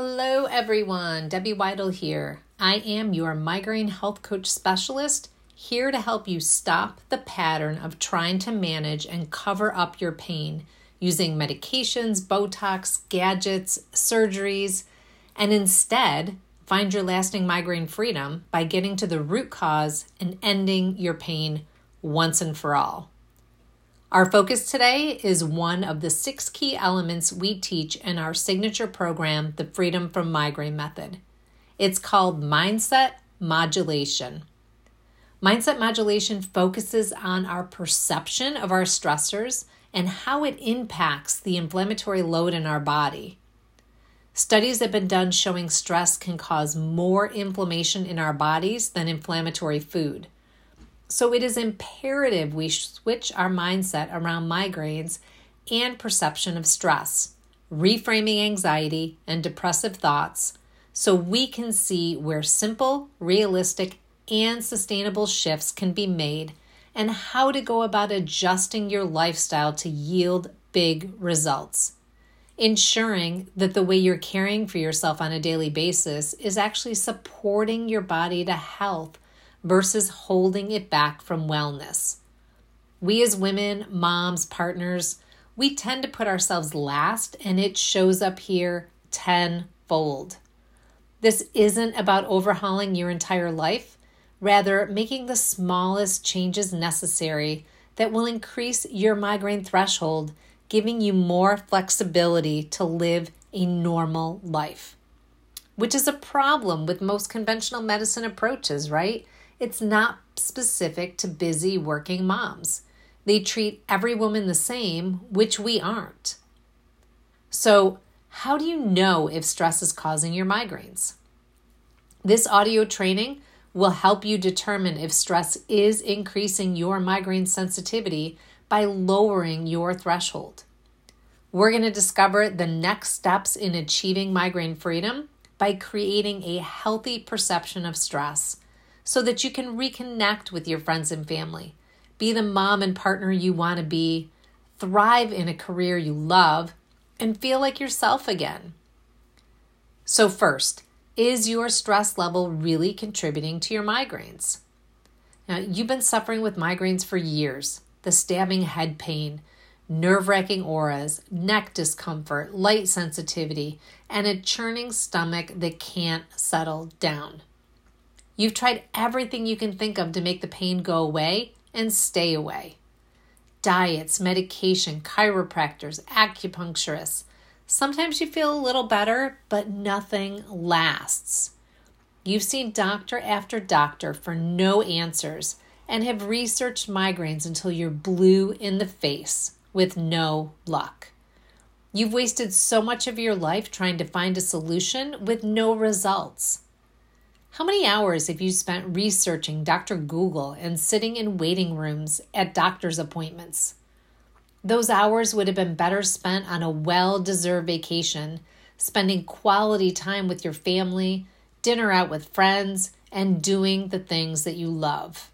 Hello, everyone. Debbie Weidel here. I am your migraine health coach specialist here to help you stop the pattern of trying to manage and cover up your pain using medications, Botox, gadgets, surgeries, and instead find your lasting migraine freedom by getting to the root cause and ending your pain once and for all. Our focus today is one of the six key elements we teach in our signature program, the Freedom from Migraine Method. It's called Mindset Modulation. Mindset modulation focuses on our perception of our stressors and how it impacts the inflammatory load in our body. Studies have been done showing stress can cause more inflammation in our bodies than inflammatory food. So it is imperative we switch our mindset around migraines and perception of stress, reframing anxiety and depressive thoughts so we can see where simple, realistic, and sustainable shifts can be made and how to go about adjusting your lifestyle to yield big results. Ensuring that the way you're caring for yourself on a daily basis is actually supporting your body to health versus holding it back from wellness. We, as women, moms, partners, we tend to put ourselves last, and it shows up here tenfold. This isn't about overhauling your entire life rather, making the smallest changes necessary that will increase your migraine threshold, giving you more flexibility to live a normal life. Which is a problem with most conventional medicine approaches, right? It's not specific to busy working moms. They treat every woman the same, which we aren't. So, how do you know if stress is causing your migraines? This audio training will help you determine if stress is increasing your migraine sensitivity by lowering your threshold. We're going to discover the next steps in achieving migraine freedom by creating a healthy perception of stress so that you can reconnect with your friends and family, be the mom and partner you want to be, thrive in a career you love, and feel like yourself again. So, first, is your stress level really contributing to your migraines? Now, you've been suffering with migraines for years the stabbing head pain, nerve wracking auras, neck discomfort, light sensitivity, and a churning stomach that can't settle down. You've tried everything you can think of to make the pain go away and stay away diets, medication, chiropractors, acupuncturists, Sometimes you feel a little better, but nothing lasts. You've seen doctor after doctor for no answers and have researched migraines until you're blue in the face with no luck. You've wasted so much of your life trying to find a solution with no results. How many hours have you spent researching Dr. Google and sitting in waiting rooms at doctor's appointments? Those hours would have been better spent on a well deserved vacation, spending quality time with your family, dinner out with friends, and doing the things that you love.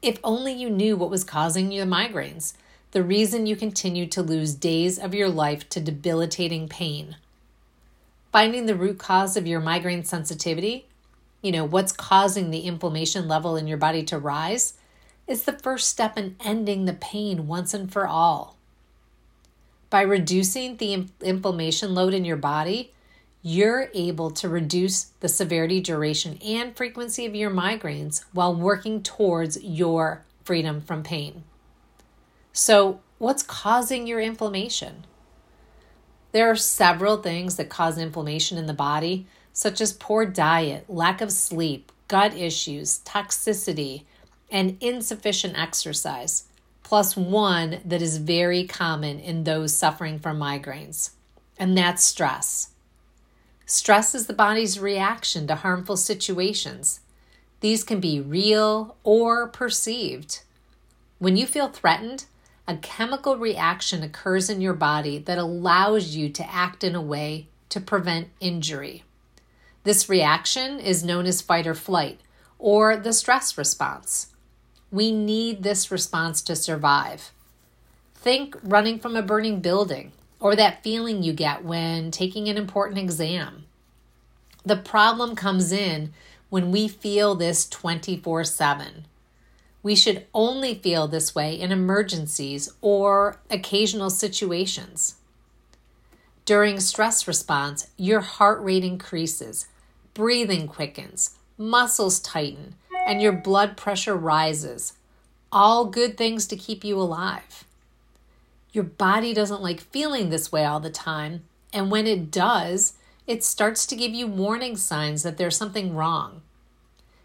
If only you knew what was causing your migraines, the reason you continue to lose days of your life to debilitating pain. Finding the root cause of your migraine sensitivity, you know, what's causing the inflammation level in your body to rise, is the first step in ending the pain once and for all. By reducing the inflammation load in your body, you're able to reduce the severity, duration, and frequency of your migraines while working towards your freedom from pain. So, what's causing your inflammation? There are several things that cause inflammation in the body, such as poor diet, lack of sleep, gut issues, toxicity, and insufficient exercise, plus one that is very common in those suffering from migraines, and that's stress. Stress is the body's reaction to harmful situations. These can be real or perceived. When you feel threatened, a chemical reaction occurs in your body that allows you to act in a way to prevent injury. This reaction is known as fight or flight, or the stress response. We need this response to survive. Think running from a burning building, or that feeling you get when taking an important exam. The problem comes in when we feel this 24 7. We should only feel this way in emergencies or occasional situations. During stress response, your heart rate increases, breathing quickens, muscles tighten, and your blood pressure rises. All good things to keep you alive. Your body doesn't like feeling this way all the time, and when it does, it starts to give you warning signs that there's something wrong.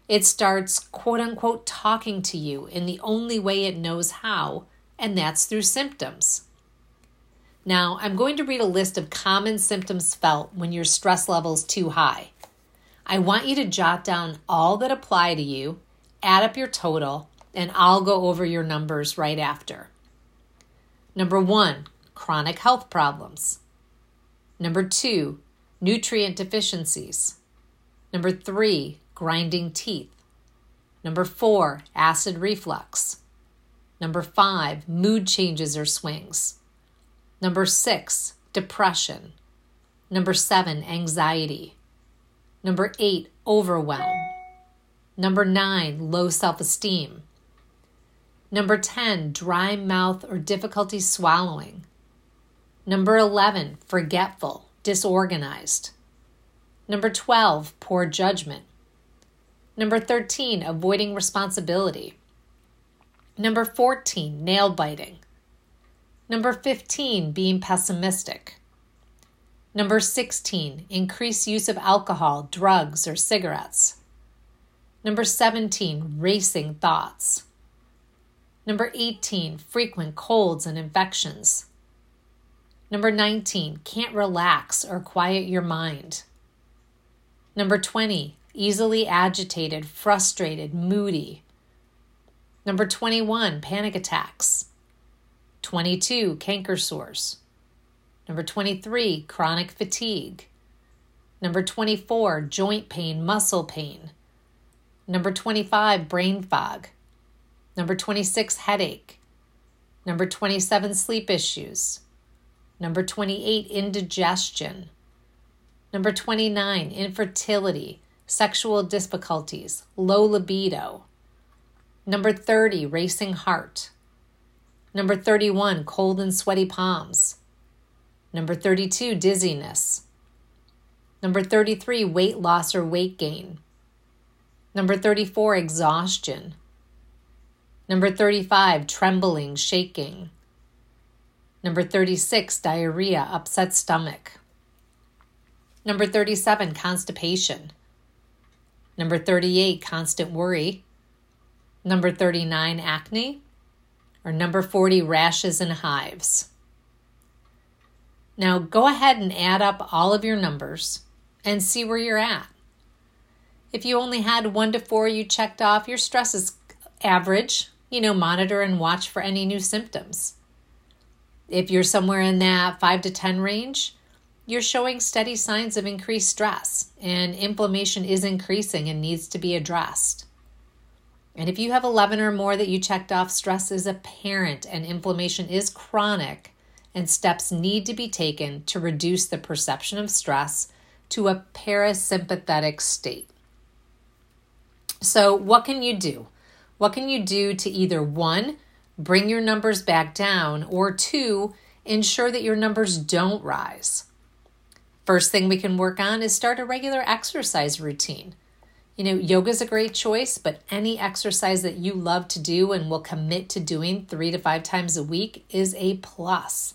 It starts, quote unquote, talking to you in the only way it knows how, and that's through symptoms. Now, I'm going to read a list of common symptoms felt when your stress level is too high. I want you to jot down all that apply to you, add up your total, and I'll go over your numbers right after. Number one, chronic health problems. Number two, nutrient deficiencies. Number three, grinding teeth. Number four, acid reflux. Number five, mood changes or swings. Number six, depression. Number seven, anxiety. Number eight, overwhelm. Number nine, low self esteem. Number 10, dry mouth or difficulty swallowing. Number 11, forgetful, disorganized. Number 12, poor judgment. Number 13, avoiding responsibility. Number 14, nail biting. Number 15, being pessimistic. Number 16, increased use of alcohol, drugs, or cigarettes. Number 17, racing thoughts. Number 18, frequent colds and infections. Number 19, can't relax or quiet your mind. Number 20, easily agitated, frustrated, moody. Number 21, panic attacks. 22, canker sores. Number 23, chronic fatigue. Number 24, joint pain, muscle pain. Number 25, brain fog. Number 26, headache. Number 27, sleep issues. Number 28, indigestion. Number 29, infertility, sexual difficulties, low libido. Number 30, racing heart. Number 31, cold and sweaty palms. Number 32, dizziness. Number 33, weight loss or weight gain. Number 34, exhaustion. Number 35, trembling, shaking. Number 36, diarrhea, upset stomach. Number 37, constipation. Number 38, constant worry. Number 39, acne. Or number 40, rashes and hives. Now go ahead and add up all of your numbers and see where you're at. If you only had one to four you checked off, your stress is average, you know, monitor and watch for any new symptoms. If you're somewhere in that 5 to 10 range, you're showing steady signs of increased stress and inflammation is increasing and needs to be addressed. And if you have 11 or more that you checked off, stress is apparent and inflammation is chronic, and steps need to be taken to reduce the perception of stress to a parasympathetic state. So, what can you do? What can you do to either one, bring your numbers back down, or two, ensure that your numbers don't rise? First thing we can work on is start a regular exercise routine. You know, yoga is a great choice, but any exercise that you love to do and will commit to doing three to five times a week is a plus.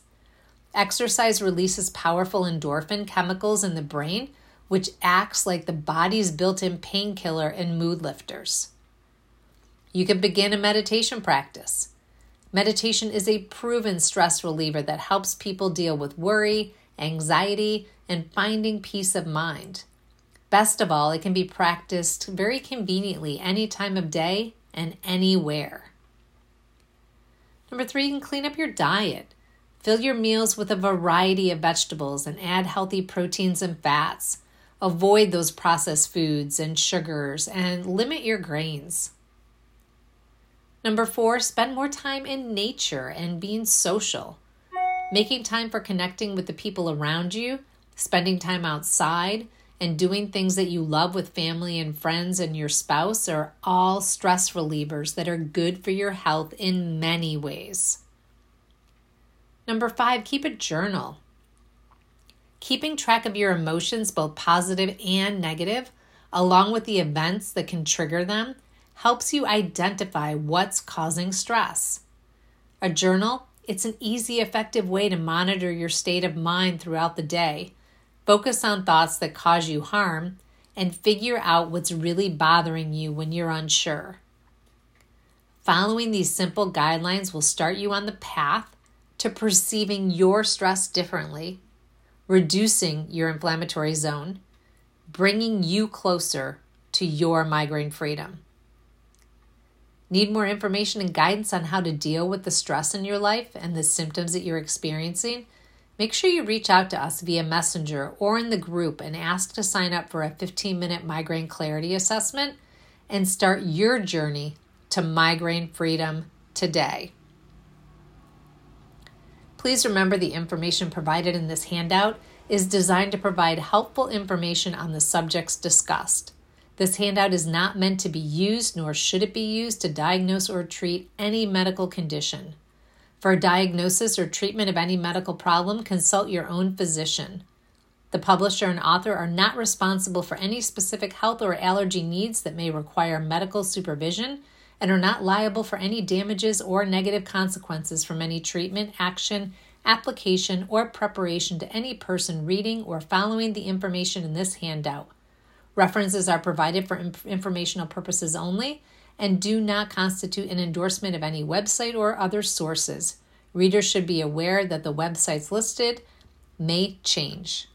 Exercise releases powerful endorphin chemicals in the brain, which acts like the body's built in painkiller and mood lifters. You can begin a meditation practice. Meditation is a proven stress reliever that helps people deal with worry, anxiety, and finding peace of mind. Best of all, it can be practiced very conveniently any time of day and anywhere. Number three, you can clean up your diet. Fill your meals with a variety of vegetables and add healthy proteins and fats. Avoid those processed foods and sugars and limit your grains. Number four, spend more time in nature and being social. Making time for connecting with the people around you, spending time outside, and doing things that you love with family and friends and your spouse are all stress relievers that are good for your health in many ways. Number five, keep a journal. Keeping track of your emotions, both positive and negative, along with the events that can trigger them, helps you identify what's causing stress. A journal, it's an easy, effective way to monitor your state of mind throughout the day. Focus on thoughts that cause you harm and figure out what's really bothering you when you're unsure. Following these simple guidelines will start you on the path to perceiving your stress differently, reducing your inflammatory zone, bringing you closer to your migraine freedom. Need more information and guidance on how to deal with the stress in your life and the symptoms that you're experiencing? Make sure you reach out to us via Messenger or in the group and ask to sign up for a 15 minute migraine clarity assessment and start your journey to migraine freedom today. Please remember the information provided in this handout is designed to provide helpful information on the subjects discussed. This handout is not meant to be used, nor should it be used, to diagnose or treat any medical condition. For a diagnosis or treatment of any medical problem, consult your own physician. The publisher and author are not responsible for any specific health or allergy needs that may require medical supervision and are not liable for any damages or negative consequences from any treatment, action, application, or preparation to any person reading or following the information in this handout. References are provided for informational purposes only and do not constitute an endorsement of any website or other sources. Readers should be aware that the websites listed may change.